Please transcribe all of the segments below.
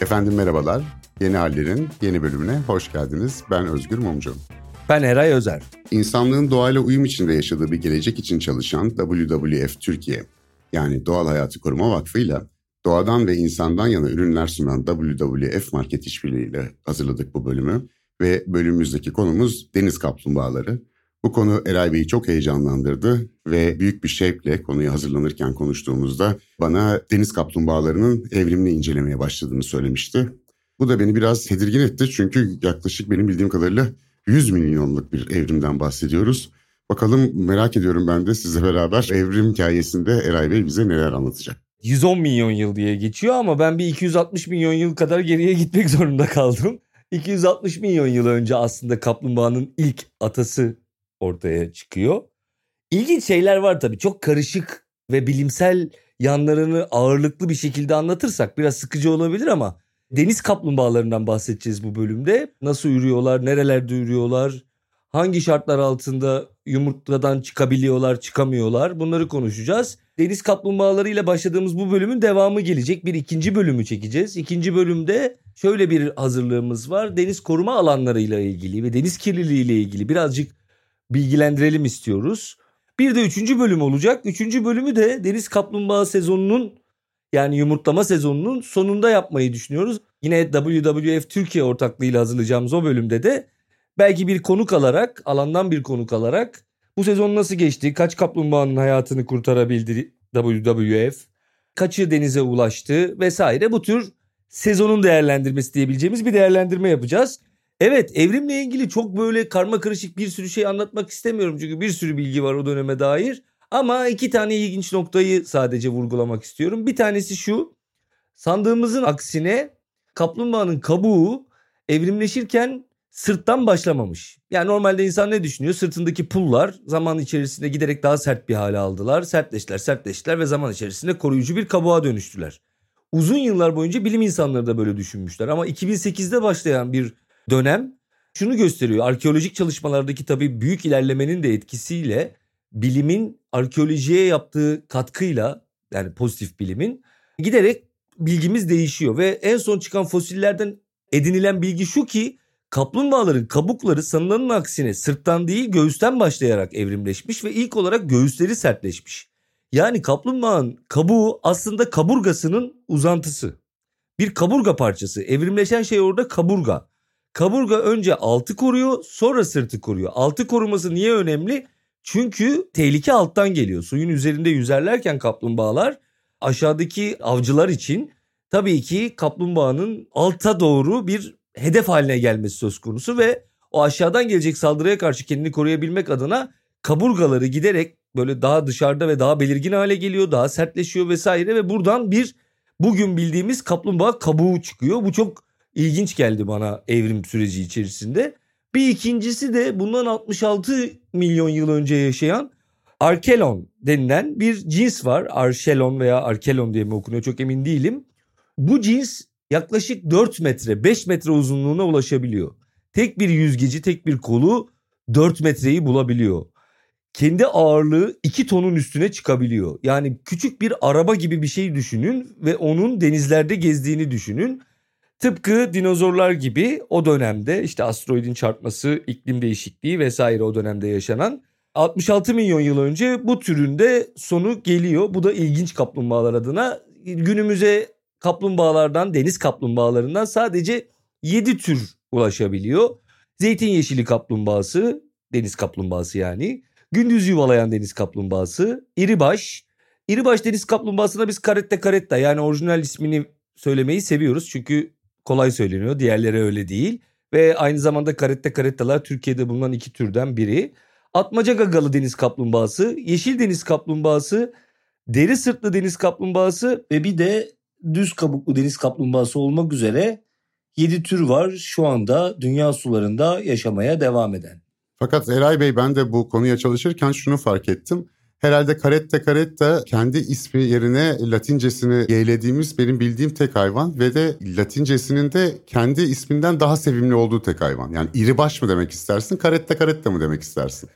Efendim merhabalar. Yeni Haller'in yeni bölümüne hoş geldiniz. Ben Özgür Mumcu. Ben Eray Özer. İnsanlığın doğayla uyum içinde yaşadığı bir gelecek için çalışan WWF Türkiye, yani Doğal Hayatı Koruma Vakfı ile doğadan ve insandan yana ürünler sunan WWF Market işbirliğiyle hazırladık bu bölümü. Ve bölümümüzdeki konumuz deniz kaplumbağaları. Bu konu Eray Bey'i çok heyecanlandırdı ve büyük bir şevkle konuyu hazırlanırken konuştuğumuzda bana deniz kaplumbağalarının evrimini incelemeye başladığını söylemişti. Bu da beni biraz tedirgin etti çünkü yaklaşık benim bildiğim kadarıyla 100 milyonluk bir evrimden bahsediyoruz. Bakalım merak ediyorum ben de sizle beraber evrim hikayesinde Eray Bey bize neler anlatacak. 110 milyon yıl diye geçiyor ama ben bir 260 milyon yıl kadar geriye gitmek zorunda kaldım. 260 milyon yıl önce aslında kaplumbağanın ilk atası ortaya çıkıyor. İlginç şeyler var tabii. Çok karışık ve bilimsel yanlarını ağırlıklı bir şekilde anlatırsak biraz sıkıcı olabilir ama deniz kaplumbağalarından bahsedeceğiz bu bölümde. Nasıl ürüyorlar, nerelerde ürüyorlar, hangi şartlar altında yumurtadan çıkabiliyorlar, çıkamıyorlar bunları konuşacağız. Deniz kaplumbağaları ile başladığımız bu bölümün devamı gelecek. Bir ikinci bölümü çekeceğiz. İkinci bölümde şöyle bir hazırlığımız var. Deniz koruma alanlarıyla ilgili ve deniz kirliliği ile ilgili birazcık bilgilendirelim istiyoruz. Bir de üçüncü bölüm olacak. Üçüncü bölümü de deniz kaplumbağa sezonunun yani yumurtlama sezonunun sonunda yapmayı düşünüyoruz. Yine WWF Türkiye ortaklığıyla hazırlayacağımız o bölümde de belki bir konuk alarak, alandan bir konuk alarak bu sezon nasıl geçti, kaç kaplumbağanın hayatını kurtarabildi WWF, kaçı denize ulaştı vesaire bu tür sezonun değerlendirmesi diyebileceğimiz bir değerlendirme yapacağız. Evet evrimle ilgili çok böyle karma karışık bir sürü şey anlatmak istemiyorum çünkü bir sürü bilgi var o döneme dair. Ama iki tane ilginç noktayı sadece vurgulamak istiyorum. Bir tanesi şu sandığımızın aksine kaplumbağanın kabuğu evrimleşirken sırttan başlamamış. Yani normalde insan ne düşünüyor? Sırtındaki pullar zaman içerisinde giderek daha sert bir hale aldılar. Sertleştiler, sertleştiler ve zaman içerisinde koruyucu bir kabuğa dönüştüler. Uzun yıllar boyunca bilim insanları da böyle düşünmüşler ama 2008'de başlayan bir dönem şunu gösteriyor. Arkeolojik çalışmalardaki tabii büyük ilerlemenin de etkisiyle bilimin arkeolojiye yaptığı katkıyla yani pozitif bilimin giderek bilgimiz değişiyor ve en son çıkan fosillerden edinilen bilgi şu ki kaplumbağaların kabukları sanılanın aksine sırttan değil göğüsten başlayarak evrimleşmiş ve ilk olarak göğüsleri sertleşmiş. Yani kaplumbağanın kabuğu aslında kaburgasının uzantısı. Bir kaburga parçası. Evrimleşen şey orada kaburga. Kaburga önce altı koruyor sonra sırtı koruyor. Altı koruması niye önemli? Çünkü tehlike alttan geliyor. Suyun üzerinde yüzerlerken kaplumbağalar aşağıdaki avcılar için tabii ki kaplumbağanın alta doğru bir hedef haline gelmesi söz konusu ve o aşağıdan gelecek saldırıya karşı kendini koruyabilmek adına kaburgaları giderek böyle daha dışarıda ve daha belirgin hale geliyor, daha sertleşiyor vesaire ve buradan bir bugün bildiğimiz kaplumbağa kabuğu çıkıyor. Bu çok ilginç geldi bana evrim süreci içerisinde. Bir ikincisi de bundan 66 milyon yıl önce yaşayan Arkelon denilen bir cins var. Archelon veya Arkelon diye mi okunuyor çok emin değilim. Bu cins yaklaşık 4 metre 5 metre uzunluğuna ulaşabiliyor. Tek bir yüzgeci tek bir kolu 4 metreyi bulabiliyor. Kendi ağırlığı 2 tonun üstüne çıkabiliyor. Yani küçük bir araba gibi bir şey düşünün ve onun denizlerde gezdiğini düşünün. Tıpkı dinozorlar gibi o dönemde işte asteroidin çarpması, iklim değişikliği vesaire o dönemde yaşanan 66 milyon yıl önce bu türün de sonu geliyor. Bu da ilginç kaplumbağalar adına. Günümüze kaplumbağalardan, deniz kaplumbağalarından sadece 7 tür ulaşabiliyor. Zeytin yeşili kaplumbağası, deniz kaplumbağası yani. Gündüz yuvalayan deniz kaplumbağası, iribaş. İribaş deniz kaplumbağasına biz karette karetta yani orijinal ismini söylemeyi seviyoruz. Çünkü kolay söyleniyor. Diğerleri öyle değil. Ve aynı zamanda karette karettalar Türkiye'de bulunan iki türden biri. Atmaca gagalı deniz kaplumbağası, yeşil deniz kaplumbağası, deri sırtlı deniz kaplumbağası ve bir de düz kabuklu deniz kaplumbağası olmak üzere 7 tür var şu anda dünya sularında yaşamaya devam eden. Fakat Eray Bey ben de bu konuya çalışırken şunu fark ettim. Herhalde caretta caretta kendi ismi yerine latincesini yeğlediğimiz benim bildiğim tek hayvan ve de latincesinin de kendi isminden daha sevimli olduğu tek hayvan. Yani iri baş mı demek istersin, caretta caretta mı demek istersin?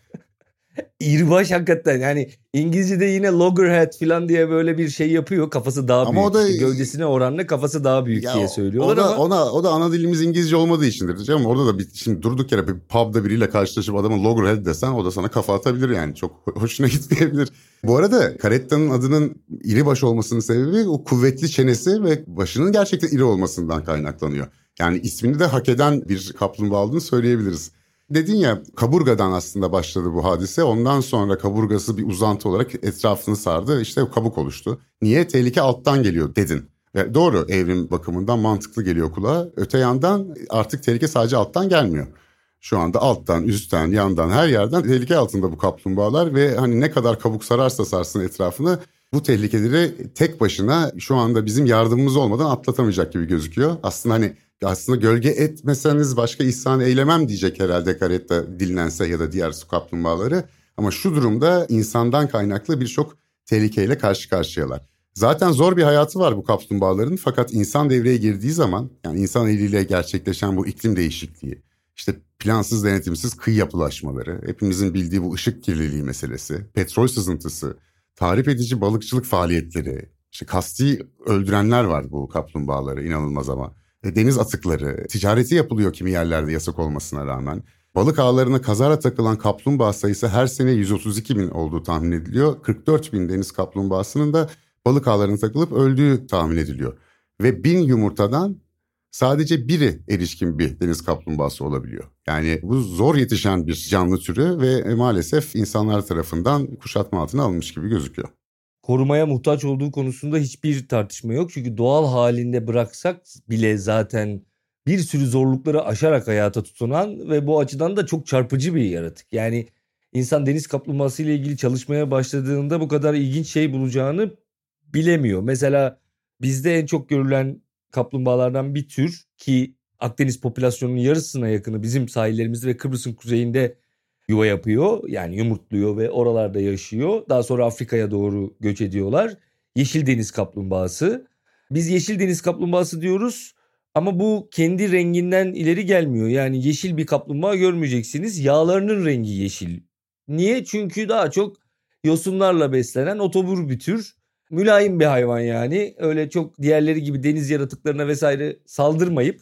İrbaş hakikaten yani İngilizce'de yine loggerhead falan diye böyle bir şey yapıyor. Kafası daha Ama büyük. o da- gövdesine oranla kafası daha büyük Ya diye söylüyorlar o da, ama ona, o da ana dilimiz İngilizce olmadığı içindir diyeceğim. Orada da bir, şimdi durduk yere bir pub'da biriyle karşılaşıp adamın loggerhead desen o da sana kafa atabilir yani. Çok ho- hoşuna gitmeyebilir. Bu arada Caretta'nın adının iri baş olmasının sebebi o kuvvetli çenesi ve başının gerçekten iri olmasından kaynaklanıyor. Yani ismini de hak eden bir kaplumbağa olduğunu söyleyebiliriz. Dedin ya kaburgadan aslında başladı bu hadise. Ondan sonra kaburgası bir uzantı olarak etrafını sardı. İşte kabuk oluştu. Niye? Tehlike alttan geliyor dedin. Ve doğru evrim bakımından mantıklı geliyor kulağa. Öte yandan artık tehlike sadece alttan gelmiyor. Şu anda alttan, üstten, yandan her yerden tehlike altında bu kaplumbağalar ve hani ne kadar kabuk sararsa sarsın etrafını bu tehlikeleri tek başına şu anda bizim yardımımız olmadan atlatamayacak gibi gözüküyor. Aslında hani aslında gölge etmeseniz başka ihsan eylemem diyecek herhalde karetta dinlense ya da diğer su kaplumbağaları. Ama şu durumda insandan kaynaklı birçok tehlikeyle karşı karşıyalar. Zaten zor bir hayatı var bu kaplumbağaların fakat insan devreye girdiği zaman yani insan eliyle gerçekleşen bu iklim değişikliği, işte plansız denetimsiz kıyı yapılaşmaları, hepimizin bildiği bu ışık kirliliği meselesi, petrol sızıntısı, tahrip edici balıkçılık faaliyetleri, işte kasti öldürenler var bu kaplumbağaları inanılmaz ama. E, deniz atıkları, ticareti yapılıyor kimi yerlerde yasak olmasına rağmen. Balık ağlarına kazara takılan kaplumbağa sayısı her sene 132 bin olduğu tahmin ediliyor. 44 bin deniz kaplumbağasının da balık ağlarına takılıp öldüğü tahmin ediliyor. Ve bin yumurtadan sadece biri erişkin bir deniz kaplumbağası olabiliyor. Yani bu zor yetişen bir canlı türü ve maalesef insanlar tarafından kuşatma altına alınmış gibi gözüküyor. Korumaya muhtaç olduğu konusunda hiçbir tartışma yok. Çünkü doğal halinde bıraksak bile zaten bir sürü zorlukları aşarak hayata tutunan ve bu açıdan da çok çarpıcı bir yaratık. Yani insan deniz kaplumbağası ile ilgili çalışmaya başladığında bu kadar ilginç şey bulacağını bilemiyor. Mesela bizde en çok görülen kaplumbağalardan bir tür ki Akdeniz popülasyonunun yarısına yakını bizim sahillerimizde ve Kıbrıs'ın kuzeyinde yuva yapıyor. Yani yumurtluyor ve oralarda yaşıyor. Daha sonra Afrika'ya doğru göç ediyorlar. Yeşil deniz kaplumbağası. Biz yeşil deniz kaplumbağası diyoruz ama bu kendi renginden ileri gelmiyor. Yani yeşil bir kaplumbağa görmeyeceksiniz. Yağlarının rengi yeşil. Niye? Çünkü daha çok yosunlarla beslenen otobur bir tür. Mülayim bir hayvan yani. Öyle çok diğerleri gibi deniz yaratıklarına vesaire saldırmayıp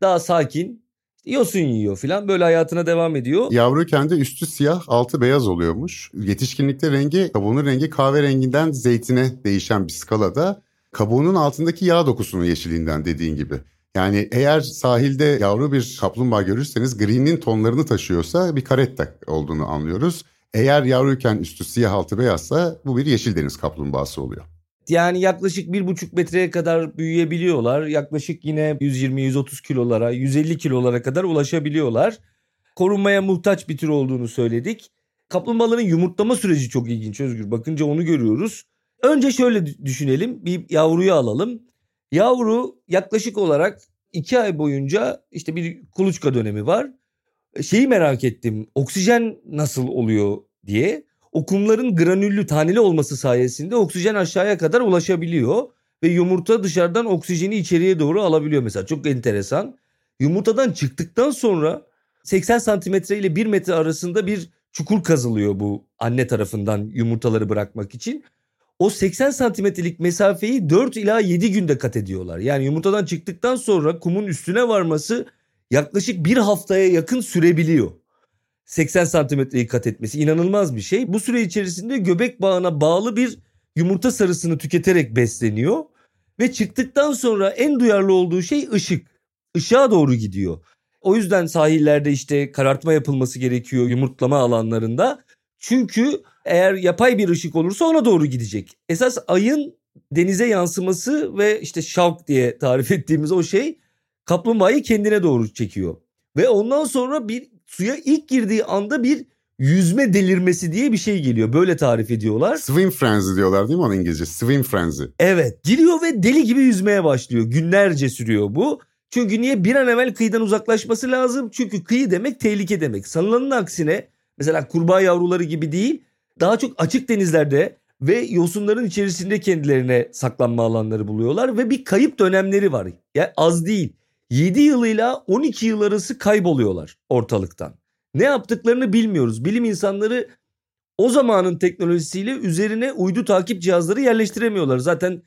daha sakin yosun yiyor filan böyle hayatına devam ediyor. Yavruyken de üstü siyah, altı beyaz oluyormuş. Yetişkinlikte rengi, kabuğunun rengi kahverenginden zeytine değişen bir skalada. Kabuğunun altındaki yağ dokusunun yeşiliğinden dediğin gibi. Yani eğer sahilde yavru bir kaplumbağa görürseniz gri'nin tonlarını taşıyorsa bir karetta olduğunu anlıyoruz. Eğer yavruyken üstü siyah altı beyazsa bu bir yeşil deniz kaplumbağası oluyor. Yani yaklaşık bir buçuk metreye kadar büyüyebiliyorlar. Yaklaşık yine 120-130 kilolara, 150 kilolara kadar ulaşabiliyorlar. Korunmaya muhtaç bir tür olduğunu söyledik. Kaplumbağaların yumurtlama süreci çok ilginç Özgür. Bakınca onu görüyoruz. Önce şöyle düşünelim. Bir yavruyu alalım. Yavru yaklaşık olarak 2 ay boyunca işte bir kuluçka dönemi var. Şeyi merak ettim. Oksijen nasıl oluyor diye. O kumların granüllü taneli olması sayesinde oksijen aşağıya kadar ulaşabiliyor. Ve yumurta dışarıdan oksijeni içeriye doğru alabiliyor mesela. Çok enteresan. Yumurtadan çıktıktan sonra 80 santimetre ile 1 metre arasında bir çukur kazılıyor bu anne tarafından yumurtaları bırakmak için. O 80 santimetrelik mesafeyi 4 ila 7 günde kat ediyorlar. Yani yumurtadan çıktıktan sonra kumun üstüne varması yaklaşık bir haftaya yakın sürebiliyor. 80 santimetreyi kat etmesi inanılmaz bir şey. Bu süre içerisinde göbek bağına bağlı bir yumurta sarısını tüketerek besleniyor. Ve çıktıktan sonra en duyarlı olduğu şey ışık. Işığa doğru gidiyor. O yüzden sahillerde işte karartma yapılması gerekiyor yumurtlama alanlarında. Çünkü eğer yapay bir ışık olursa ona doğru gidecek. Esas ayın denize yansıması ve işte şavk diye tarif ettiğimiz o şey kaplumbağayı kendine doğru çekiyor. Ve ondan sonra bir suya ilk girdiği anda bir yüzme delirmesi diye bir şey geliyor. Böyle tarif ediyorlar. Swim frenzy diyorlar değil mi ona İngilizce? Swim frenzy. Evet giriyor ve deli gibi yüzmeye başlıyor. Günlerce sürüyor bu. Çünkü niye bir an evvel kıyıdan uzaklaşması lazım? Çünkü kıyı demek tehlike demek. Sanılanın aksine mesela kurbağa yavruları gibi değil daha çok açık denizlerde ve yosunların içerisinde kendilerine saklanma alanları buluyorlar ve bir kayıp dönemleri var. Yani az değil. 7 yılıyla 12 yıl arası kayboluyorlar ortalıktan. Ne yaptıklarını bilmiyoruz. Bilim insanları o zamanın teknolojisiyle üzerine uydu takip cihazları yerleştiremiyorlar. Zaten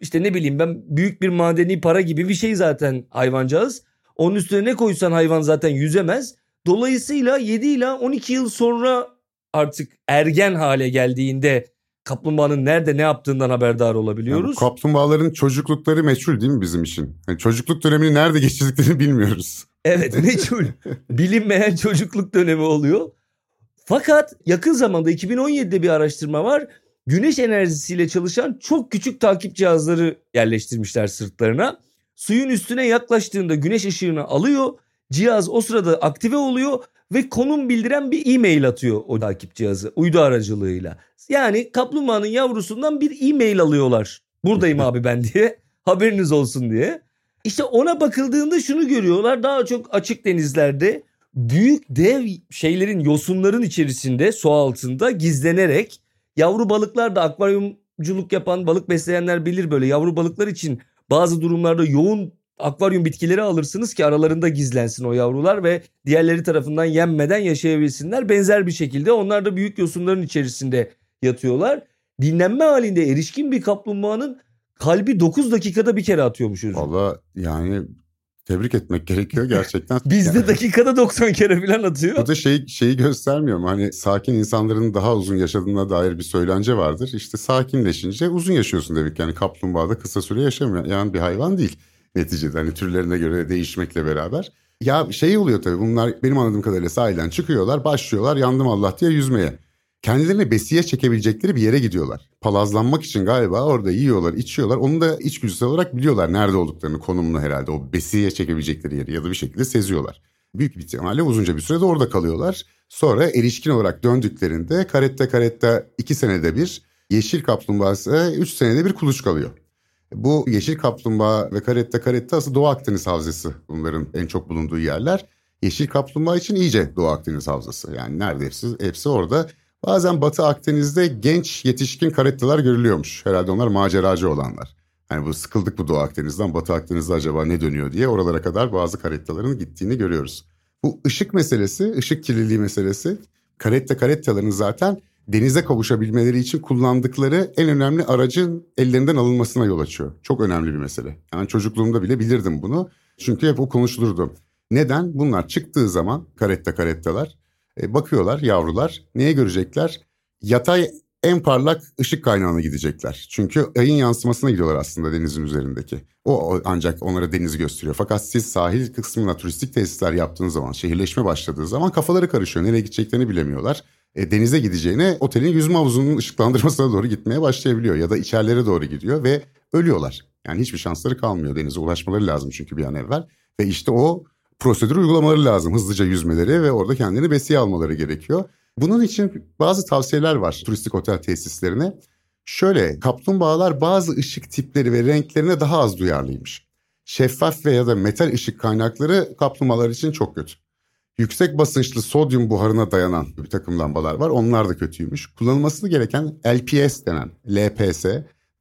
işte ne bileyim ben büyük bir madeni para gibi bir şey zaten hayvancağız. Onun üstüne ne koysan hayvan zaten yüzemez. Dolayısıyla 7 ila 12 yıl sonra artık ergen hale geldiğinde kaplumbağanın nerede ne yaptığından haberdar olabiliyoruz. Yani kaplumbağaların çocuklukları meçhul değil mi bizim için? Yani çocukluk dönemini nerede geçirdiklerini bilmiyoruz. Evet meçhul. Bilinmeyen çocukluk dönemi oluyor. Fakat yakın zamanda 2017'de bir araştırma var. Güneş enerjisiyle çalışan çok küçük takip cihazları yerleştirmişler sırtlarına. Suyun üstüne yaklaştığında güneş ışığını alıyor. Cihaz o sırada aktive oluyor ve konum bildiren bir e-mail atıyor o takip cihazı uydu aracılığıyla. Yani kaplumbağanın yavrusundan bir e-mail alıyorlar. Buradayım abi ben diye haberiniz olsun diye. İşte ona bakıldığında şunu görüyorlar daha çok açık denizlerde büyük dev şeylerin yosunların içerisinde su altında gizlenerek yavru balıklar da akvaryumculuk yapan balık besleyenler bilir böyle yavru balıklar için bazı durumlarda yoğun akvaryum bitkileri alırsınız ki aralarında gizlensin o yavrular ve diğerleri tarafından yenmeden yaşayabilsinler. Benzer bir şekilde onlar da büyük yosunların içerisinde yatıyorlar. Dinlenme halinde erişkin bir kaplumbağanın kalbi 9 dakikada bir kere atıyormuş hocam. Valla yani tebrik etmek gerekiyor gerçekten. Bizde dakikada 90 kere falan atıyor. Bu da şey, şeyi göstermiyor mu? Hani sakin insanların daha uzun yaşadığına dair bir söylence vardır. İşte sakinleşince uzun yaşıyorsun demek. Yani kaplumbağa da kısa süre yaşamayan bir hayvan değil neticede. Hani türlerine göre değişmekle beraber. Ya şey oluyor tabii bunlar benim anladığım kadarıyla sahilden çıkıyorlar başlıyorlar yandım Allah diye yüzmeye. Kendilerine besiye çekebilecekleri bir yere gidiyorlar. Palazlanmak için galiba orada yiyorlar, içiyorlar. Onu da içgüdüsel olarak biliyorlar nerede olduklarını, konumunu herhalde. O besiye çekebilecekleri yeri ya da bir şekilde seziyorlar. Büyük bir ihtimalle uzunca bir sürede orada kalıyorlar. Sonra erişkin olarak döndüklerinde karette karette iki senede bir, yeşil kaplumbağası üç senede bir kuluç kalıyor. Bu yeşil kaplumbağa ve karette karette aslında Doğu Akdeniz Havzası bunların en çok bulunduğu yerler. Yeşil kaplumbağa için iyice Doğu Akdeniz Havzası. Yani neredeyse hepsi orada. Bazen Batı Akdeniz'de genç yetişkin karettalar görülüyormuş. Herhalde onlar maceracı olanlar. Yani bu sıkıldık bu Doğu Akdeniz'den Batı Akdeniz'de acaba ne dönüyor diye oralara kadar bazı karettaların gittiğini görüyoruz. Bu ışık meselesi, ışık kirliliği meselesi karetta karettaların zaten denize kavuşabilmeleri için kullandıkları en önemli aracın ellerinden alınmasına yol açıyor. Çok önemli bir mesele. Yani çocukluğumda bile bilirdim bunu. Çünkü hep o konuşulurdu. Neden? Bunlar çıktığı zaman karetta karettalar e, bakıyorlar yavrular neye görecekler? Yatay en parlak ışık kaynağına gidecekler. Çünkü ayın yansımasına gidiyorlar aslında denizin üzerindeki. O ancak onlara denizi gösteriyor. Fakat siz sahil kısmına turistik tesisler yaptığınız zaman, şehirleşme başladığı zaman kafaları karışıyor. Nereye gideceklerini bilemiyorlar. E, denize gideceğine otelin yüzme havuzunun ışıklandırmasına doğru gitmeye başlayabiliyor. Ya da içerilere doğru gidiyor ve ölüyorlar. Yani hiçbir şansları kalmıyor. Denize ulaşmaları lazım çünkü bir an evvel. Ve işte o prosedür uygulamaları lazım. Hızlıca yüzmeleri ve orada kendini besiye almaları gerekiyor. Bunun için bazı tavsiyeler var turistik otel tesislerine. Şöyle kaplumbağalar bazı ışık tipleri ve renklerine daha az duyarlıymış. Şeffaf veya da metal ışık kaynakları kaplumbağalar için çok kötü. Yüksek basınçlı sodyum buharına dayanan bir takım lambalar var. Onlar da kötüymüş. Kullanılması gereken LPS denen LPS,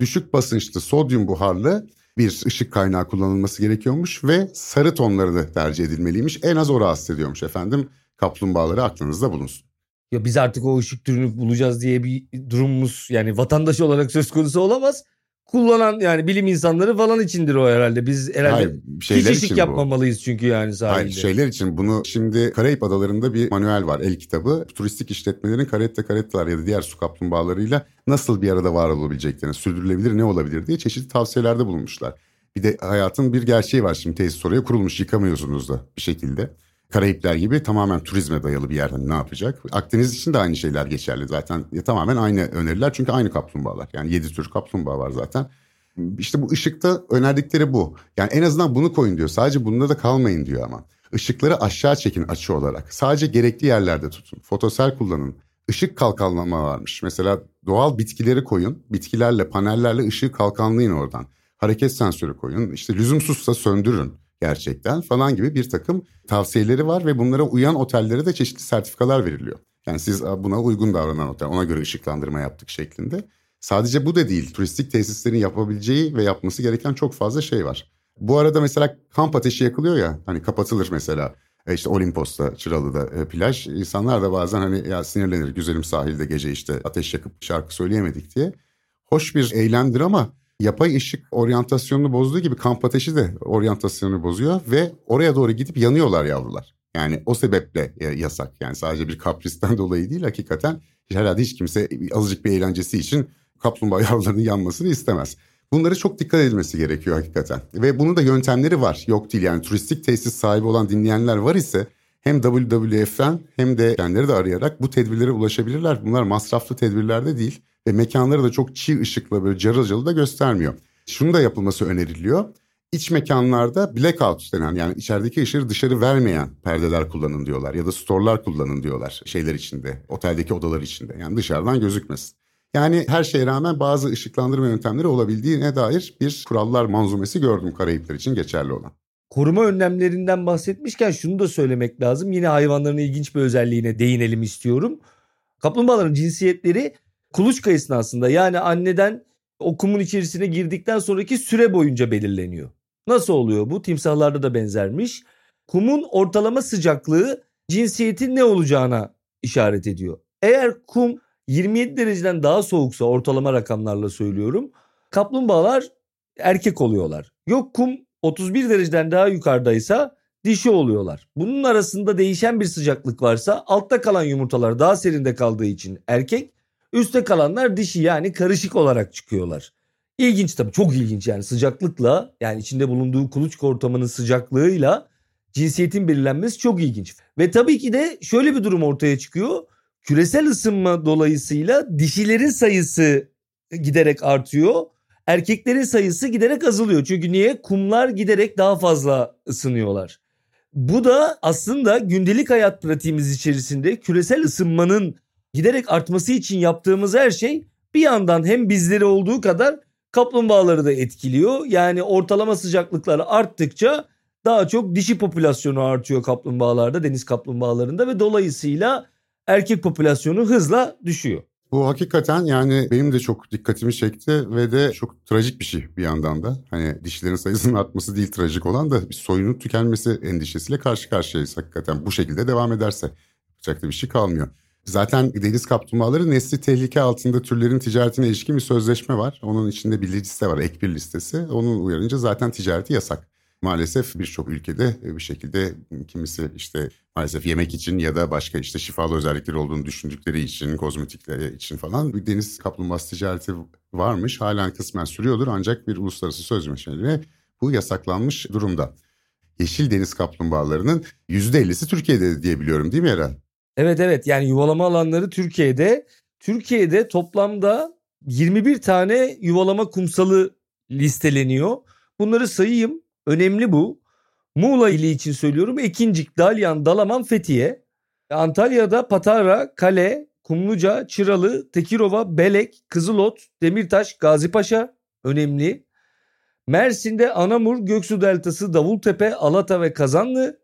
düşük basınçlı sodyum buharlı bir ışık kaynağı kullanılması gerekiyormuş ve sarı tonları da tercih edilmeliymiş. En az o rahatsız ediyormuş efendim. Kaplumbağaları aklınızda bulunsun. Ya biz artık o ışık türünü bulacağız diye bir durumumuz yani vatandaş olarak söz konusu olamaz. Kullanan yani bilim insanları falan içindir o herhalde. Biz herhalde Hayır, hiç ışık yapmamalıyız bu. çünkü yani sahilde. Hayır şeyler için bunu şimdi Karayip Adaları'nda bir manuel var el kitabı. Turistik işletmelerin karette karettalar ya da diğer su kaplumbağalarıyla nasıl bir arada var olabileceklerini, sürdürülebilir ne olabilir diye çeşitli tavsiyelerde bulunmuşlar. Bir de hayatın bir gerçeği var şimdi tesis oraya kurulmuş yıkamıyorsunuz da bir şekilde. Karayipler gibi tamamen turizme dayalı bir yer hani ne yapacak? Akdeniz için de aynı şeyler geçerli zaten. Ya, tamamen aynı öneriler çünkü aynı kaplumbağalar. Yani yedi tür kaplumbağa var zaten. İşte bu ışıkta önerdikleri bu. Yani en azından bunu koyun diyor. Sadece bunda da kalmayın diyor ama. Işıkları aşağı çekin açı olarak. Sadece gerekli yerlerde tutun. Fotosel kullanın. Işık kalkanlama varmış. Mesela doğal bitkileri koyun. Bitkilerle, panellerle ışığı kalkanlayın oradan. Hareket sensörü koyun. İşte lüzumsuzsa söndürün gerçekten falan gibi bir takım tavsiyeleri var ve bunlara uyan otellere de çeşitli sertifikalar veriliyor. Yani siz buna uygun davranan otel ona göre ışıklandırma yaptık şeklinde. Sadece bu da değil turistik tesislerin yapabileceği ve yapması gereken çok fazla şey var. Bu arada mesela kamp ateşi yakılıyor ya hani kapatılır mesela. E işte Olimpos'ta, Çıralı'da e, plaj. İnsanlar da bazen hani ya sinirlenir güzelim sahilde gece işte ateş yakıp şarkı söyleyemedik diye. Hoş bir eylemdir ama yapay ışık oryantasyonunu bozduğu gibi kamp ateşi de oryantasyonunu bozuyor ve oraya doğru gidip yanıyorlar yavrular. Yani o sebeple e, yasak. Yani sadece bir kapristen dolayı değil hakikaten herhalde hiç kimse azıcık bir eğlencesi için kaplumbağa yavrularının yanmasını istemez. Bunları çok dikkat edilmesi gerekiyor hakikaten. Ve bunun da yöntemleri var. Yok değil yani turistik tesis sahibi olan dinleyenler var ise hem WWF'den hem de kendileri de arayarak bu tedbirlere ulaşabilirler. Bunlar masraflı tedbirler de değil ve mekanları da çok çiğ ışıkla böyle carıl da göstermiyor. Şunu da yapılması öneriliyor. İç mekanlarda blackout denen yani içerideki ışığı dışarı vermeyen perdeler kullanın diyorlar ya da storlar kullanın diyorlar şeyler içinde, oteldeki odalar içinde. Yani dışarıdan gözükmesin. Yani her şeye rağmen bazı ışıklandırma yöntemleri olabildiğine dair bir kurallar manzumesi gördüm Karayipler için geçerli olan. Koruma önlemlerinden bahsetmişken şunu da söylemek lazım. Yine hayvanların ilginç bir özelliğine değinelim istiyorum. Kaplumbağaların cinsiyetleri kuluçka esnasında yani anneden o kumun içerisine girdikten sonraki süre boyunca belirleniyor. Nasıl oluyor bu? Timsahlarda da benzermiş. Kumun ortalama sıcaklığı cinsiyetin ne olacağına işaret ediyor. Eğer kum 27 dereceden daha soğuksa ortalama rakamlarla söylüyorum. Kaplumbağalar erkek oluyorlar. Yok kum 31 dereceden daha yukarıdaysa dişi oluyorlar. Bunun arasında değişen bir sıcaklık varsa altta kalan yumurtalar daha serinde kaldığı için erkek, üstte kalanlar dişi yani karışık olarak çıkıyorlar. İlginç tabii çok ilginç yani sıcaklıkla yani içinde bulunduğu kuluçka ortamının sıcaklığıyla cinsiyetin belirlenmesi çok ilginç. Ve tabii ki de şöyle bir durum ortaya çıkıyor küresel ısınma dolayısıyla dişilerin sayısı giderek artıyor. Erkeklerin sayısı giderek azalıyor. Çünkü niye? Kumlar giderek daha fazla ısınıyorlar. Bu da aslında gündelik hayat pratiğimiz içerisinde küresel ısınmanın giderek artması için yaptığımız her şey bir yandan hem bizleri olduğu kadar kaplumbağaları da etkiliyor. Yani ortalama sıcaklıkları arttıkça daha çok dişi popülasyonu artıyor kaplumbağalarda, deniz kaplumbağalarında ve dolayısıyla erkek popülasyonu hızla düşüyor. Bu hakikaten yani benim de çok dikkatimi çekti ve de çok trajik bir şey bir yandan da. Hani dişlerin sayısının artması değil trajik olan da bir soyunun tükenmesi endişesiyle karşı karşıyayız hakikaten. Bu şekilde devam ederse yapacak bir şey kalmıyor. Zaten deniz kaplumbağaları nesli tehlike altında türlerin ticaretine ilişkin bir sözleşme var. Onun içinde bir liste var, ek bir listesi. Onun uyarınca zaten ticareti yasak maalesef birçok ülkede e, bir şekilde kimisi işte maalesef yemek için ya da başka işte şifalı özellikleri olduğunu düşündükleri için, kozmetikleri için falan bir deniz kaplumbağası ticareti varmış. Halen kısmen sürüyordur ancak bir uluslararası sözleşmeyle bu yasaklanmış durumda. Yeşil deniz kaplumbağalarının %50'si Türkiye'de diyebiliyorum değil mi Eren? Evet evet yani yuvalama alanları Türkiye'de. Türkiye'de toplamda 21 tane yuvalama kumsalı listeleniyor. Bunları sayayım. Önemli bu. Muğla ili için söylüyorum. Ekincik, Dalyan, Dalaman, Fethiye. Antalya'da Patara, Kale, Kumluca, Çıralı, Tekirova, Belek, Kızılot, Demirtaş, Gazipaşa önemli. Mersin'de Anamur, Göksu Deltası, Davultepe, Alata ve Kazanlı.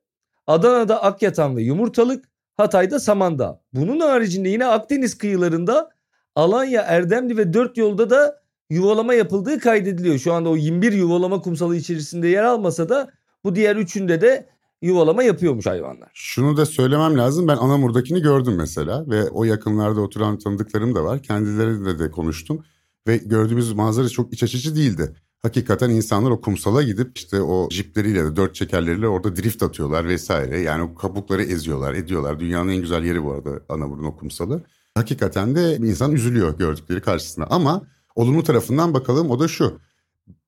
Adana'da Akyatan ve Yumurtalık. Hatay'da Samandağ. Bunun haricinde yine Akdeniz kıyılarında Alanya, Erdemli ve Dört Yolda da yuvalama yapıldığı kaydediliyor. Şu anda o 21 yuvalama kumsalı içerisinde yer almasa da bu diğer üçünde de yuvalama yapıyormuş hayvanlar. Şunu da söylemem lazım. Ben Anamur'dakini gördüm mesela ve o yakınlarda oturan tanıdıklarım da var. Kendileriyle de konuştum ve gördüğümüz manzara çok iç açıcı değildi. Hakikaten insanlar o kumsala gidip işte o jipleriyle de dört çekerleriyle orada drift atıyorlar vesaire. Yani o kabukları eziyorlar, ediyorlar. Dünyanın en güzel yeri bu arada Anamur'un o kumsalı. Hakikaten de insan üzülüyor gördükleri karşısında ama Olumlu tarafından bakalım o da şu.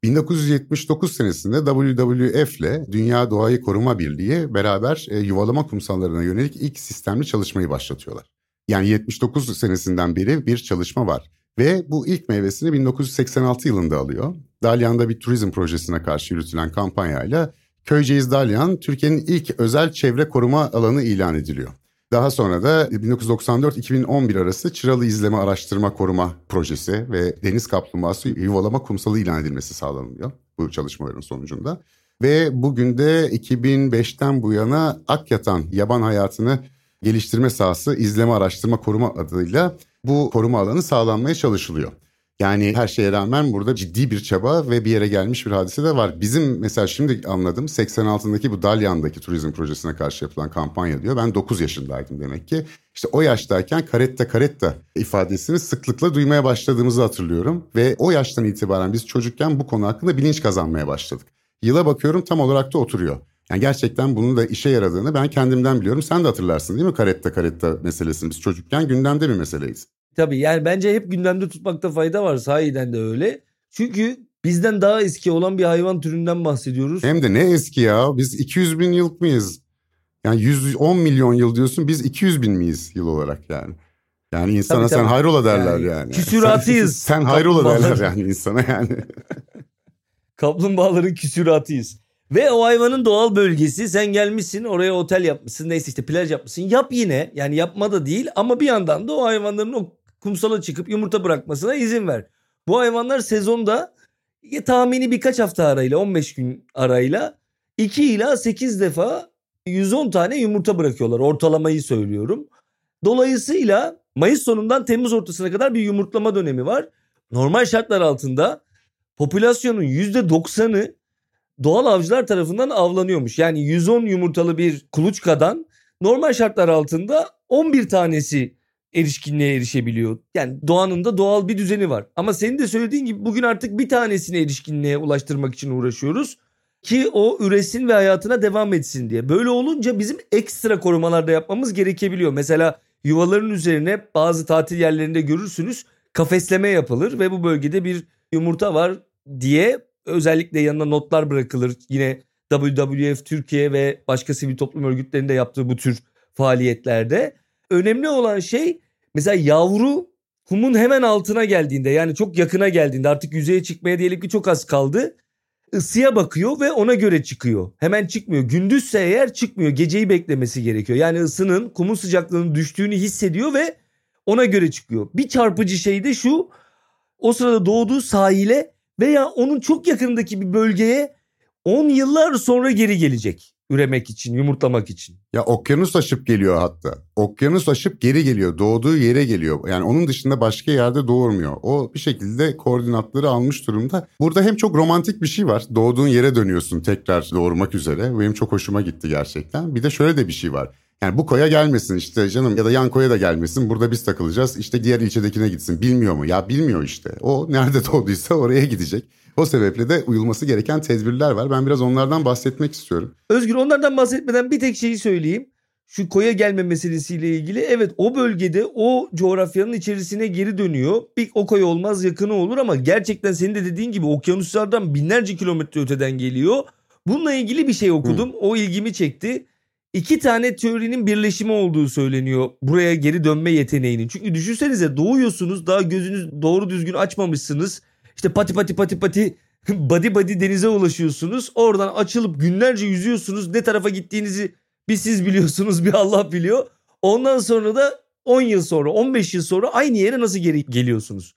1979 senesinde WWF ile Dünya Doğayı Koruma Birliği beraber e, yuvalama kumsallarına yönelik ilk sistemli çalışmayı başlatıyorlar. Yani 79 senesinden beri bir çalışma var. Ve bu ilk meyvesini 1986 yılında alıyor. Dalyan'da bir turizm projesine karşı yürütülen kampanyayla Köyceğiz Dalyan Türkiye'nin ilk özel çevre koruma alanı ilan ediliyor. Daha sonra da 1994-2011 arası Çıralı İzleme Araştırma Koruma Projesi ve Deniz Kaplumbağası Yuvalama Kumsalı ilan edilmesi sağlanıyor bu çalışmaların sonucunda. Ve bugün de 2005'ten bu yana Akyatan yaban hayatını geliştirme sahası izleme araştırma koruma adıyla bu koruma alanı sağlanmaya çalışılıyor. Yani her şeye rağmen burada ciddi bir çaba ve bir yere gelmiş bir hadise de var. Bizim mesela şimdi anladım 86'daki bu Dalyan'daki turizm projesine karşı yapılan kampanya diyor. Ben 9 yaşındaydım demek ki. İşte o yaştayken karetta karetta ifadesini sıklıkla duymaya başladığımızı hatırlıyorum. Ve o yaştan itibaren biz çocukken bu konu hakkında bilinç kazanmaya başladık. Yıla bakıyorum tam olarak da oturuyor. Yani gerçekten bunun da işe yaradığını ben kendimden biliyorum. Sen de hatırlarsın değil mi karetta karetta meselesini? Biz çocukken gündemde bir meseleyiz. Tabii yani bence hep gündemde tutmakta fayda var. Sahiden de öyle. Çünkü bizden daha eski olan bir hayvan türünden bahsediyoruz. Hem de ne eski ya. Biz 200 bin yıl mıyız? Yani 110 milyon yıl diyorsun biz 200 bin miyiz yıl olarak yani. Yani insana tabii, tabii. sen hayrola derler yani. yani. Küsüratıyız. Sen, sen hayrola derler yani insana yani. Kaplumbağaların küsüratıyız. Ve o hayvanın doğal bölgesi sen gelmişsin oraya otel yapmışsın neyse işte plaj yapmışsın yap yine yani yapma da değil ama bir yandan da o hayvanların o kumsala çıkıp yumurta bırakmasına izin ver. Bu hayvanlar sezonda tahmini birkaç hafta arayla 15 gün arayla 2 ila 8 defa 110 tane yumurta bırakıyorlar ortalamayı söylüyorum. Dolayısıyla Mayıs sonundan Temmuz ortasına kadar bir yumurtlama dönemi var. Normal şartlar altında popülasyonun %90'ı doğal avcılar tarafından avlanıyormuş. Yani 110 yumurtalı bir kuluçkadan normal şartlar altında 11 tanesi erişkinliğe erişebiliyor. Yani doğanın da doğal bir düzeni var. Ama senin de söylediğin gibi bugün artık bir tanesini erişkinliğe ulaştırmak için uğraşıyoruz. Ki o üresin ve hayatına devam etsin diye. Böyle olunca bizim ekstra korumalar da yapmamız gerekebiliyor. Mesela yuvaların üzerine bazı tatil yerlerinde görürsünüz kafesleme yapılır ve bu bölgede bir yumurta var diye özellikle yanına notlar bırakılır. Yine WWF Türkiye ve başka sivil toplum örgütlerinde yaptığı bu tür faaliyetlerde. Önemli olan şey mesela yavru kumun hemen altına geldiğinde yani çok yakına geldiğinde artık yüzeye çıkmaya diyelim ki çok az kaldı. Isıya bakıyor ve ona göre çıkıyor. Hemen çıkmıyor. Gündüzse eğer çıkmıyor. Geceyi beklemesi gerekiyor. Yani ısının kumun sıcaklığının düştüğünü hissediyor ve ona göre çıkıyor. Bir çarpıcı şey de şu. O sırada doğduğu sahile veya onun çok yakınındaki bir bölgeye 10 yıllar sonra geri gelecek üremek için, yumurtlamak için. Ya okyanus aşıp geliyor hatta. Okyanus aşıp geri geliyor. Doğduğu yere geliyor. Yani onun dışında başka yerde doğurmuyor. O bir şekilde koordinatları almış durumda. Burada hem çok romantik bir şey var. Doğduğun yere dönüyorsun tekrar doğurmak üzere. Benim çok hoşuma gitti gerçekten. Bir de şöyle de bir şey var. Yani bu koya gelmesin işte canım ya da yan koya da gelmesin. Burada biz takılacağız. İşte diğer ilçedekine gitsin. Bilmiyor mu? Ya bilmiyor işte. O nerede doğduysa oraya gidecek. O sebeple de uyulması gereken tedbirler var. Ben biraz onlardan bahsetmek istiyorum. Özgür onlardan bahsetmeden bir tek şeyi söyleyeyim. Şu koya gelme meselesiyle ilgili evet o bölgede o coğrafyanın içerisine geri dönüyor. Bir o koy olmaz yakını olur ama gerçekten senin de dediğin gibi okyanuslardan binlerce kilometre öteden geliyor. Bununla ilgili bir şey okudum. Hı. O ilgimi çekti iki tane teorinin birleşimi olduğu söyleniyor buraya geri dönme yeteneğinin. Çünkü düşünsenize doğuyorsunuz daha gözünüz doğru düzgün açmamışsınız. İşte pati pati pati pati body body denize ulaşıyorsunuz. Oradan açılıp günlerce yüzüyorsunuz. Ne tarafa gittiğinizi bir siz biliyorsunuz bir Allah biliyor. Ondan sonra da 10 yıl sonra 15 yıl sonra aynı yere nasıl geri geliyorsunuz?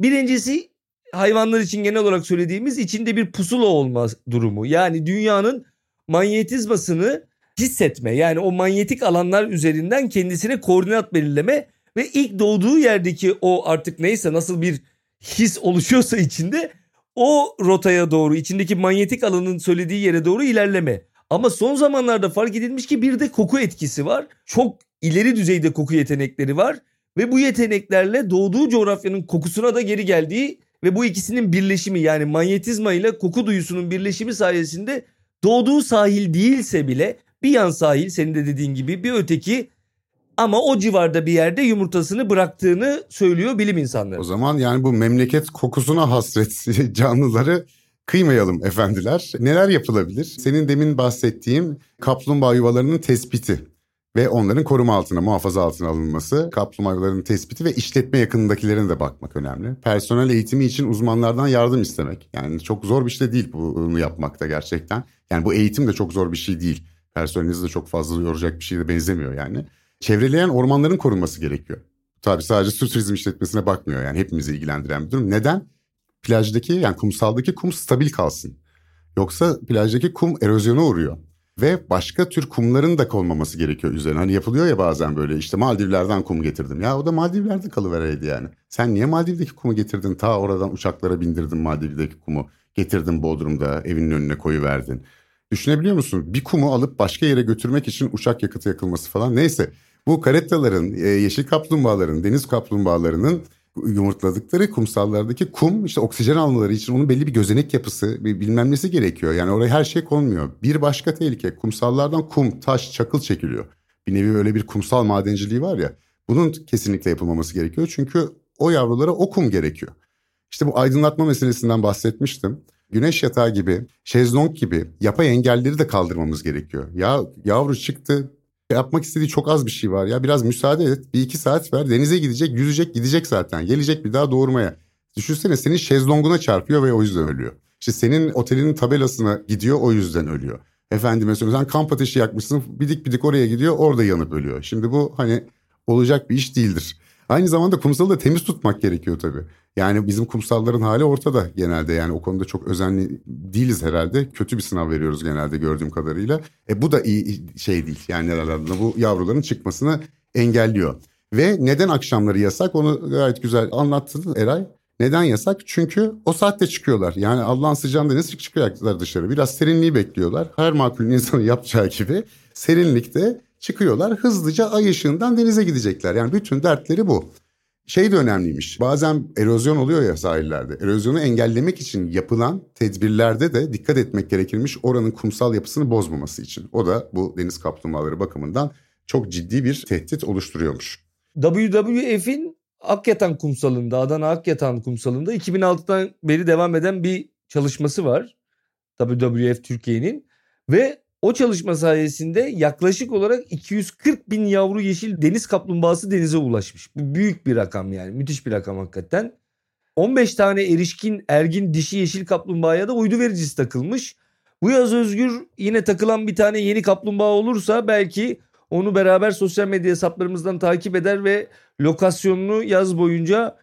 Birincisi hayvanlar için genel olarak söylediğimiz içinde bir pusula olma durumu. Yani dünyanın manyetizmasını hissetme. Yani o manyetik alanlar üzerinden kendisine koordinat belirleme ve ilk doğduğu yerdeki o artık neyse nasıl bir his oluşuyorsa içinde o rotaya doğru içindeki manyetik alanın söylediği yere doğru ilerleme. Ama son zamanlarda fark edilmiş ki bir de koku etkisi var. Çok ileri düzeyde koku yetenekleri var ve bu yeteneklerle doğduğu coğrafyanın kokusuna da geri geldiği ve bu ikisinin birleşimi yani manyetizma ile koku duyusunun birleşimi sayesinde doğduğu sahil değilse bile bir yan sahil senin de dediğin gibi bir öteki ama o civarda bir yerde yumurtasını bıraktığını söylüyor bilim insanları. O zaman yani bu memleket kokusuna hasret canlıları kıymayalım efendiler. Neler yapılabilir? Senin demin bahsettiğim kaplumbağa yuvalarının tespiti ve onların koruma altına, muhafaza altına alınması, kaplumbağa yuvalarının tespiti ve işletme yakınındakilerine de bakmak önemli. Personel eğitimi için uzmanlardan yardım istemek. Yani çok zor bir şey değil bunu yapmakta gerçekten. Yani bu eğitim de çok zor bir şey değil. Personelinizi de çok fazla yoracak bir şeye benzemiyor yani. Çevreleyen ormanların korunması gerekiyor. Tabii sadece su turizm işletmesine bakmıyor yani hepimizi ilgilendiren bir durum. Neden? Plajdaki yani kumsaldaki kum stabil kalsın. Yoksa plajdaki kum erozyona uğruyor. Ve başka tür kumların da konmaması gerekiyor üzerine. Hani yapılıyor ya bazen böyle işte Maldivler'den kum getirdim. Ya o da Maldivler'de kalıvereydi yani. Sen niye Maldiv'deki kumu getirdin? Ta oradan uçaklara bindirdin Maldiv'deki kumu. Getirdin Bodrum'da evinin önüne koyu verdin. Düşünebiliyor musun? Bir kumu alıp başka yere götürmek için uçak yakıtı yakılması falan. Neyse bu karettaların, e, yeşil kaplumbağaların, deniz kaplumbağalarının yumurtladıkları kumsallardaki kum işte oksijen almaları için onun belli bir gözenek yapısı bir bilmem nesi gerekiyor. Yani oraya her şey konmuyor. Bir başka tehlike kumsallardan kum, taş, çakıl çekiliyor. Bir nevi öyle bir kumsal madenciliği var ya. Bunun kesinlikle yapılmaması gerekiyor. Çünkü o yavrulara o kum gerekiyor. İşte bu aydınlatma meselesinden bahsetmiştim. Güneş yatağı gibi, şezlong gibi yapay engelleri de kaldırmamız gerekiyor. Ya yavru çıktı yapmak istediği çok az bir şey var ya. Biraz müsaade et. Bir iki saat ver. Denize gidecek, yüzecek, gidecek zaten. Gelecek bir daha doğurmaya. Düşünsene senin şezlonguna çarpıyor ve o yüzden ölüyor. İşte senin otelinin tabelasına gidiyor o yüzden ölüyor. Efendime söyleyeyim sen kamp ateşi yakmışsın bidik bidik oraya gidiyor orada yanıp ölüyor. Şimdi bu hani olacak bir iş değildir. Aynı zamanda kumsalı da temiz tutmak gerekiyor tabii. Yani bizim kumsalların hali ortada genelde yani o konuda çok özenli değiliz herhalde. Kötü bir sınav veriyoruz genelde gördüğüm kadarıyla. E bu da iyi şey değil yani neler bu yavruların çıkmasını engelliyor. Ve neden akşamları yasak onu gayet güzel anlattı Eray. Neden yasak? Çünkü o saatte çıkıyorlar. Yani Allah'ın sıcağında ne sık çıkacaklar dışarı. Biraz serinliği bekliyorlar. Her makul insanın yapacağı gibi serinlikte çıkıyorlar. Hızlıca ay ışığından denize gidecekler. Yani bütün dertleri bu. Şey de önemliymiş. Bazen erozyon oluyor ya sahillerde. Erozyonu engellemek için yapılan tedbirlerde de dikkat etmek gerekirmiş oranın kumsal yapısını bozmaması için. O da bu deniz kaplumbağaları bakımından çok ciddi bir tehdit oluşturuyormuş. WWF'in Akyatan kumsalında, Adana Akyatan kumsalında 2006'dan beri devam eden bir çalışması var. WWF Türkiye'nin ve o çalışma sayesinde yaklaşık olarak 240 bin yavru yeşil deniz kaplumbağası denize ulaşmış. Bu büyük bir rakam yani müthiş bir rakam hakikaten. 15 tane erişkin ergin dişi yeşil kaplumbağaya da uydu vericisi takılmış. Bu yaz Özgür yine takılan bir tane yeni kaplumbağa olursa belki onu beraber sosyal medya hesaplarımızdan takip eder ve lokasyonunu yaz boyunca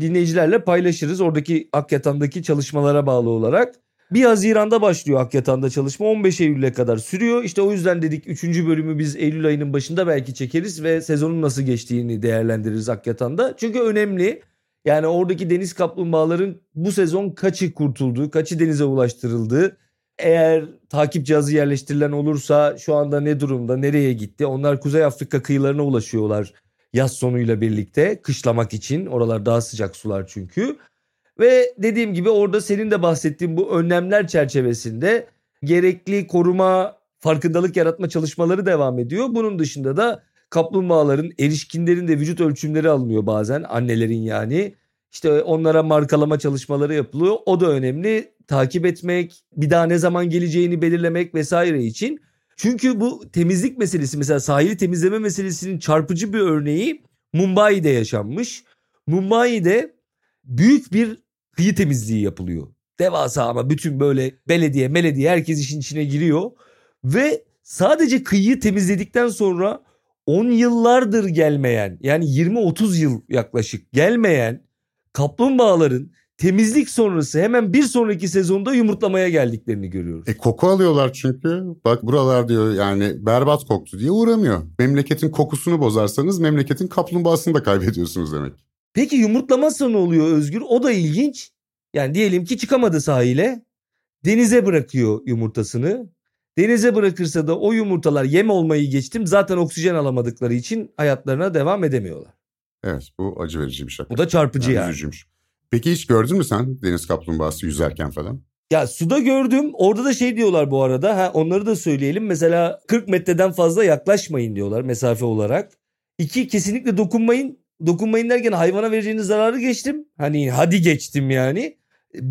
dinleyicilerle paylaşırız. Oradaki Akyatandaki çalışmalara bağlı olarak. 1 Haziran'da başlıyor Akyatan'da çalışma 15 Eylül'e kadar sürüyor. İşte o yüzden dedik 3. bölümü biz Eylül ayının başında belki çekeriz ve sezonun nasıl geçtiğini değerlendiririz Akyatan'da. Çünkü önemli. Yani oradaki deniz kaplumbağaların bu sezon kaçı kurtuldu, kaçı denize ulaştırıldı. Eğer takip cihazı yerleştirilen olursa şu anda ne durumda, nereye gitti? Onlar Kuzey Afrika kıyılarına ulaşıyorlar yaz sonuyla birlikte kışlamak için. Oralar daha sıcak sular çünkü. Ve dediğim gibi orada senin de bahsettiğin bu önlemler çerçevesinde gerekli koruma, farkındalık yaratma çalışmaları devam ediyor. Bunun dışında da kaplumbağaların, erişkinlerin de vücut ölçümleri alınıyor bazen annelerin yani. İşte onlara markalama çalışmaları yapılıyor. O da önemli. Takip etmek, bir daha ne zaman geleceğini belirlemek vesaire için. Çünkü bu temizlik meselesi mesela sahili temizleme meselesinin çarpıcı bir örneği Mumbai'de yaşanmış. Mumbai'de büyük bir kıyı temizliği yapılıyor. Devasa ama bütün böyle belediye, belediye herkes işin içine giriyor. Ve sadece kıyıyı temizledikten sonra 10 yıllardır gelmeyen yani 20-30 yıl yaklaşık gelmeyen kaplumbağaların temizlik sonrası hemen bir sonraki sezonda yumurtlamaya geldiklerini görüyoruz. E koku alıyorlar çünkü. Bak buralar diyor yani berbat koktu diye uğramıyor. Memleketin kokusunu bozarsanız memleketin kaplumbağasını da kaybediyorsunuz demek. Peki yumurtlamazsa ne oluyor Özgür? O da ilginç. Yani diyelim ki çıkamadı sahile. Denize bırakıyor yumurtasını. Denize bırakırsa da o yumurtalar yem olmayı geçtim. Zaten oksijen alamadıkları için hayatlarına devam edemiyorlar. Evet bu acı verici bir şey. Bu da çarpıcı yani. yani. Üzücüymüş. Peki hiç gördün mü sen deniz kaplumbağası yüzerken falan? Ya suda gördüm. Orada da şey diyorlar bu arada. Ha onları da söyleyelim. Mesela 40 metreden fazla yaklaşmayın diyorlar mesafe olarak. İki kesinlikle dokunmayın dokunmayın derken hayvana vereceğiniz zararı geçtim. Hani hadi geçtim yani.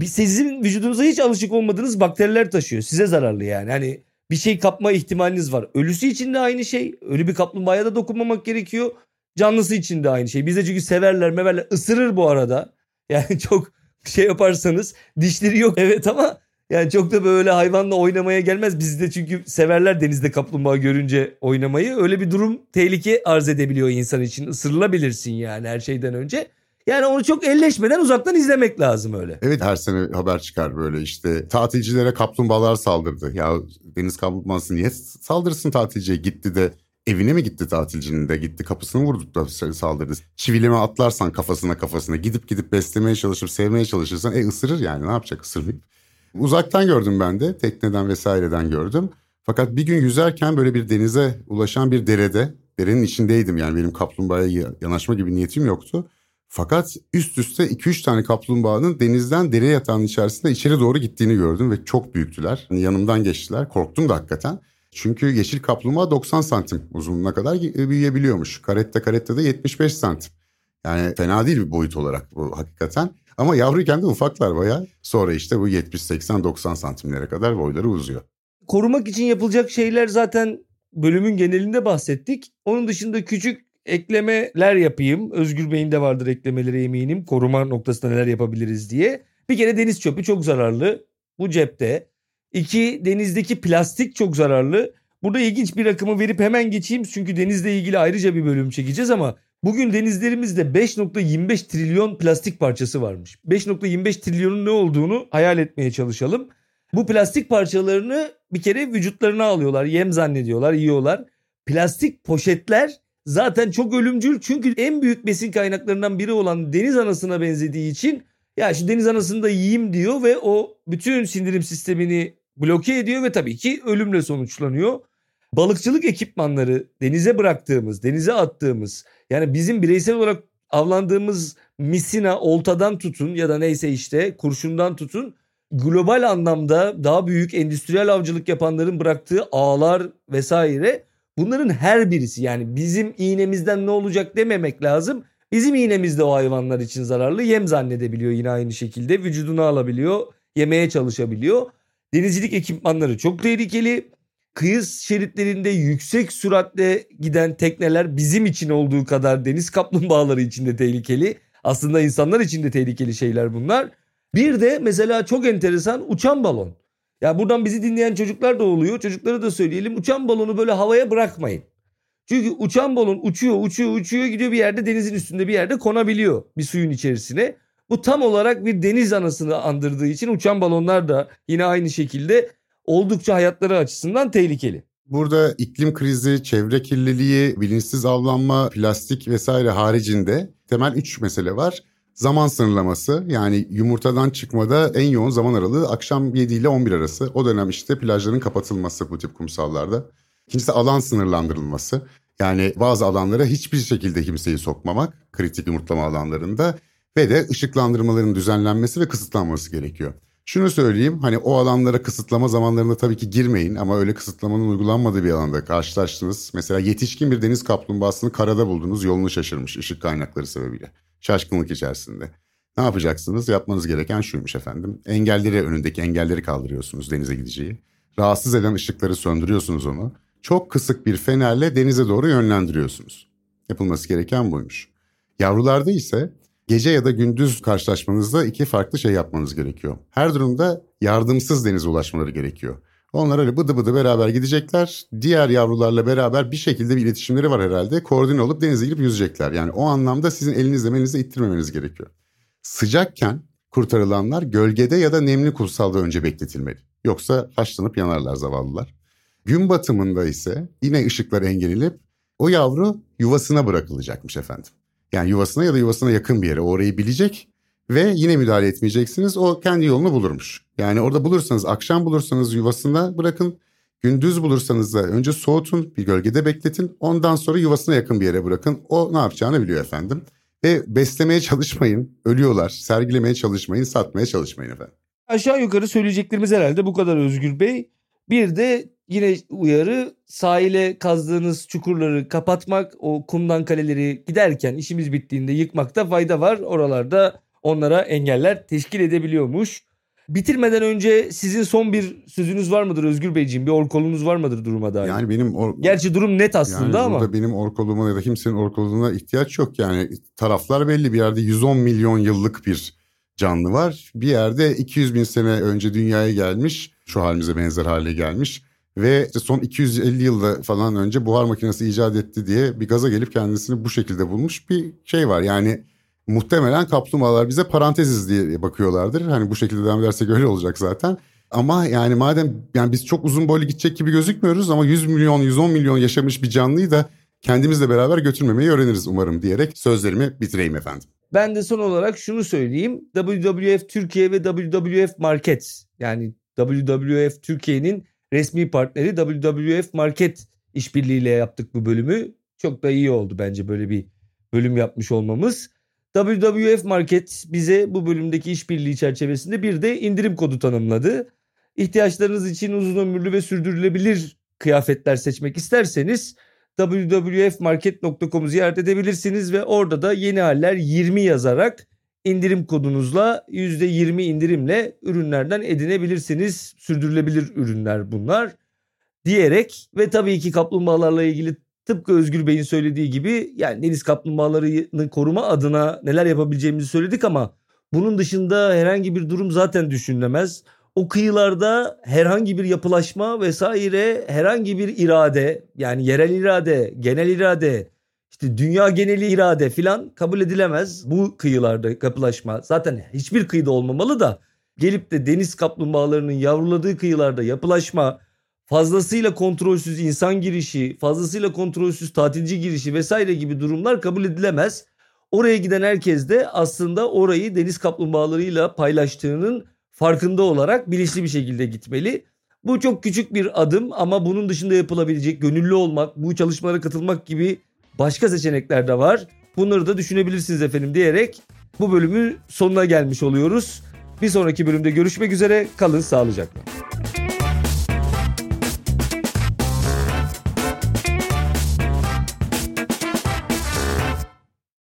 Sizin vücudunuza hiç alışık olmadığınız bakteriler taşıyor. Size zararlı yani. Hani bir şey kapma ihtimaliniz var. Ölüsü için de aynı şey. Ölü bir kaplumbağaya da dokunmamak gerekiyor. Canlısı için de aynı şey. Bizde çünkü severler meverler ısırır bu arada. Yani çok şey yaparsanız dişleri yok evet ama yani çok da böyle hayvanla oynamaya gelmez. Bizde çünkü severler denizde kaplumbağa görünce oynamayı. Öyle bir durum tehlike arz edebiliyor insan için. Isırılabilirsin yani her şeyden önce. Yani onu çok elleşmeden uzaktan izlemek lazım öyle. Evet her sene haber çıkar böyle işte tatilcilere kaplumbağalar saldırdı. Ya deniz kaplumbağası niye saldırsın tatilciye gitti de evine mi gitti tatilcinin de gitti kapısını vurdu da saldırdı. Çivileme atlarsan kafasına kafasına gidip gidip beslemeye çalışıp sevmeye çalışırsan e ısırır yani ne yapacak ısırmayıp. Uzaktan gördüm ben de tekneden vesaireden gördüm. Fakat bir gün yüzerken böyle bir denize ulaşan bir derede derenin içindeydim yani benim kaplumbağaya yanaşma gibi niyetim yoktu. Fakat üst üste 2-3 tane kaplumbağanın denizden dere yatağının içerisinde içeri doğru gittiğini gördüm ve çok büyüktüler. Yani yanımdan geçtiler. Korktum da hakikaten. Çünkü yeşil kaplumbağa 90 santim uzunluğuna kadar büyüyebiliyormuş. Karette karette de 75 santim. Yani fena değil bir boyut olarak bu hakikaten. Ama yavruyken de ufaklar baya. Sonra işte bu 70, 80, 90 santimlere kadar boyları uzuyor. Korumak için yapılacak şeyler zaten bölümün genelinde bahsettik. Onun dışında küçük eklemeler yapayım. Özgür Bey'in de vardır eklemeleri eminim. Koruma noktasında neler yapabiliriz diye. Bir kere deniz çöpü çok zararlı. Bu cepte. İki denizdeki plastik çok zararlı. Burada ilginç bir rakamı verip hemen geçeyim. Çünkü denizle ilgili ayrıca bir bölüm çekeceğiz ama bugün denizlerimizde 5.25 trilyon plastik parçası varmış. 5.25 trilyonun ne olduğunu hayal etmeye çalışalım. Bu plastik parçalarını bir kere vücutlarına alıyorlar. Yem zannediyorlar, yiyorlar. Plastik poşetler zaten çok ölümcül çünkü en büyük besin kaynaklarından biri olan deniz anasına benzediği için ya şu deniz anasını da yiyeyim diyor ve o bütün sindirim sistemini bloke ediyor ve tabii ki ölümle sonuçlanıyor. Balıkçılık ekipmanları denize bıraktığımız, denize attığımız yani bizim bireysel olarak avlandığımız misina, oltadan tutun ya da neyse işte kurşundan tutun global anlamda daha büyük endüstriyel avcılık yapanların bıraktığı ağlar vesaire bunların her birisi yani bizim iğnemizden ne olacak dememek lazım. Bizim iğnemiz de o hayvanlar için zararlı. Yem zannedebiliyor yine aynı şekilde. Vücudunu alabiliyor. Yemeye çalışabiliyor. Denizcilik ekipmanları çok tehlikeli. Kıyı şeritlerinde yüksek süratle giden tekneler bizim için olduğu kadar deniz kaplumbağaları için de tehlikeli. Aslında insanlar için de tehlikeli şeyler bunlar. Bir de mesela çok enteresan uçan balon. Ya buradan bizi dinleyen çocuklar da oluyor. Çocuklara da söyleyelim. Uçan balonu böyle havaya bırakmayın. Çünkü uçan balon uçuyor, uçuyor, uçuyor gidiyor bir yerde denizin üstünde bir yerde konabiliyor bir suyun içerisine. Bu tam olarak bir deniz anasını andırdığı için uçan balonlar da yine aynı şekilde oldukça hayatları açısından tehlikeli. Burada iklim krizi, çevre kirliliği, bilinçsiz avlanma, plastik vesaire haricinde temel üç mesele var. Zaman sınırlaması yani yumurtadan çıkmada en yoğun zaman aralığı akşam 7 ile 11 arası. O dönem işte plajların kapatılması bu tip kumsallarda. İkincisi alan sınırlandırılması. Yani bazı alanlara hiçbir şekilde kimseyi sokmamak kritik yumurtlama alanlarında ve de ışıklandırmaların düzenlenmesi ve kısıtlanması gerekiyor. Şunu söyleyeyim hani o alanlara kısıtlama zamanlarında tabii ki girmeyin ama öyle kısıtlamanın uygulanmadığı bir alanda karşılaştınız. Mesela yetişkin bir deniz kaplumbağasını karada buldunuz yolunu şaşırmış ışık kaynakları sebebiyle. Şaşkınlık içerisinde. Ne yapacaksınız? Yapmanız gereken şuymuş efendim. Engelleri önündeki engelleri kaldırıyorsunuz denize gideceği. Rahatsız eden ışıkları söndürüyorsunuz onu. Çok kısık bir fenerle denize doğru yönlendiriyorsunuz. Yapılması gereken buymuş. Yavrularda ise gece ya da gündüz karşılaşmanızda iki farklı şey yapmanız gerekiyor. Her durumda yardımsız denize ulaşmaları gerekiyor. Onlar öyle bıdı bıdı beraber gidecekler. Diğer yavrularla beraber bir şekilde bir iletişimleri var herhalde. Koordine olup denize girip yüzecekler. Yani o anlamda sizin elinizle melinizle ittirmemeniz gerekiyor. Sıcakken kurtarılanlar gölgede ya da nemli kumsalda önce bekletilmeli. Yoksa haşlanıp yanarlar zavallılar. Gün batımında ise yine ışıklar engellenip o yavru yuvasına bırakılacakmış efendim. Yani yuvasına ya da yuvasına yakın bir yere orayı bilecek ve yine müdahale etmeyeceksiniz. O kendi yolunu bulurmuş. Yani orada bulursanız akşam bulursanız yuvasına bırakın. Gündüz bulursanız da önce soğutun bir gölgede bekletin. Ondan sonra yuvasına yakın bir yere bırakın. O ne yapacağını biliyor efendim. Ve beslemeye çalışmayın. Ölüyorlar. Sergilemeye çalışmayın. Satmaya çalışmayın efendim. Aşağı yukarı söyleyeceklerimiz herhalde bu kadar Özgür Bey. Bir de yine uyarı sahile kazdığınız çukurları kapatmak, o kumdan kaleleri giderken işimiz bittiğinde yıkmakta fayda var. Oralarda onlara engeller teşkil edebiliyormuş. Bitirmeden önce sizin son bir sözünüz var mıdır Özgür Beyciğim? Bir orkolunuz var mıdır duruma dair? Yani benim or... Gerçi durum net aslında yani ama. Burada benim orkoluğuma ya da kimsenin orkoluğuna ihtiyaç yok. Yani taraflar belli bir yerde 110 milyon yıllık bir canlı var. Bir yerde 200 bin sene önce dünyaya gelmiş. Şu halimize benzer hale gelmiş. Ve son 250 yılda falan önce buhar makinesi icat etti diye bir gaza gelip kendisini bu şekilde bulmuş bir şey var. Yani Muhtemelen kaplumbağalar bize paranteziz diye bakıyorlardır. Hani bu şekilde devam edersek öyle olacak zaten. Ama yani madem yani biz çok uzun boylu gidecek gibi gözükmüyoruz ama 100 milyon 110 milyon yaşamış bir canlıyı da kendimizle beraber götürmemeyi öğreniriz umarım diyerek sözlerimi bitireyim efendim. Ben de son olarak şunu söyleyeyim. WWF Türkiye ve WWF Market yani WWF Türkiye'nin resmi partneri WWF Market işbirliğiyle yaptık bu bölümü. Çok da iyi oldu bence böyle bir bölüm yapmış olmamız. WWF Market bize bu bölümdeki işbirliği çerçevesinde bir de indirim kodu tanımladı. İhtiyaçlarınız için uzun ömürlü ve sürdürülebilir kıyafetler seçmek isterseniz www.market.com'u ziyaret edebilirsiniz ve orada da yeni haller 20 yazarak indirim kodunuzla %20 indirimle ürünlerden edinebilirsiniz. Sürdürülebilir ürünler bunlar diyerek ve tabii ki kaplumbağalarla ilgili tıpkı Özgür Bey'in söylediği gibi yani deniz kaplumbağalarını koruma adına neler yapabileceğimizi söyledik ama bunun dışında herhangi bir durum zaten düşünülemez. O kıyılarda herhangi bir yapılaşma vesaire herhangi bir irade yani yerel irade, genel irade, işte dünya geneli irade filan kabul edilemez. Bu kıyılarda yapılaşma zaten hiçbir kıyıda olmamalı da gelip de deniz kaplumbağalarının yavruladığı kıyılarda yapılaşma, fazlasıyla kontrolsüz insan girişi, fazlasıyla kontrolsüz tatilci girişi vesaire gibi durumlar kabul edilemez. Oraya giden herkes de aslında orayı deniz kaplumbağalarıyla paylaştığının farkında olarak bilinçli bir şekilde gitmeli. Bu çok küçük bir adım ama bunun dışında yapılabilecek gönüllü olmak, bu çalışmalara katılmak gibi başka seçenekler de var. Bunları da düşünebilirsiniz efendim diyerek bu bölümün sonuna gelmiş oluyoruz. Bir sonraki bölümde görüşmek üzere. Kalın sağlıcakla.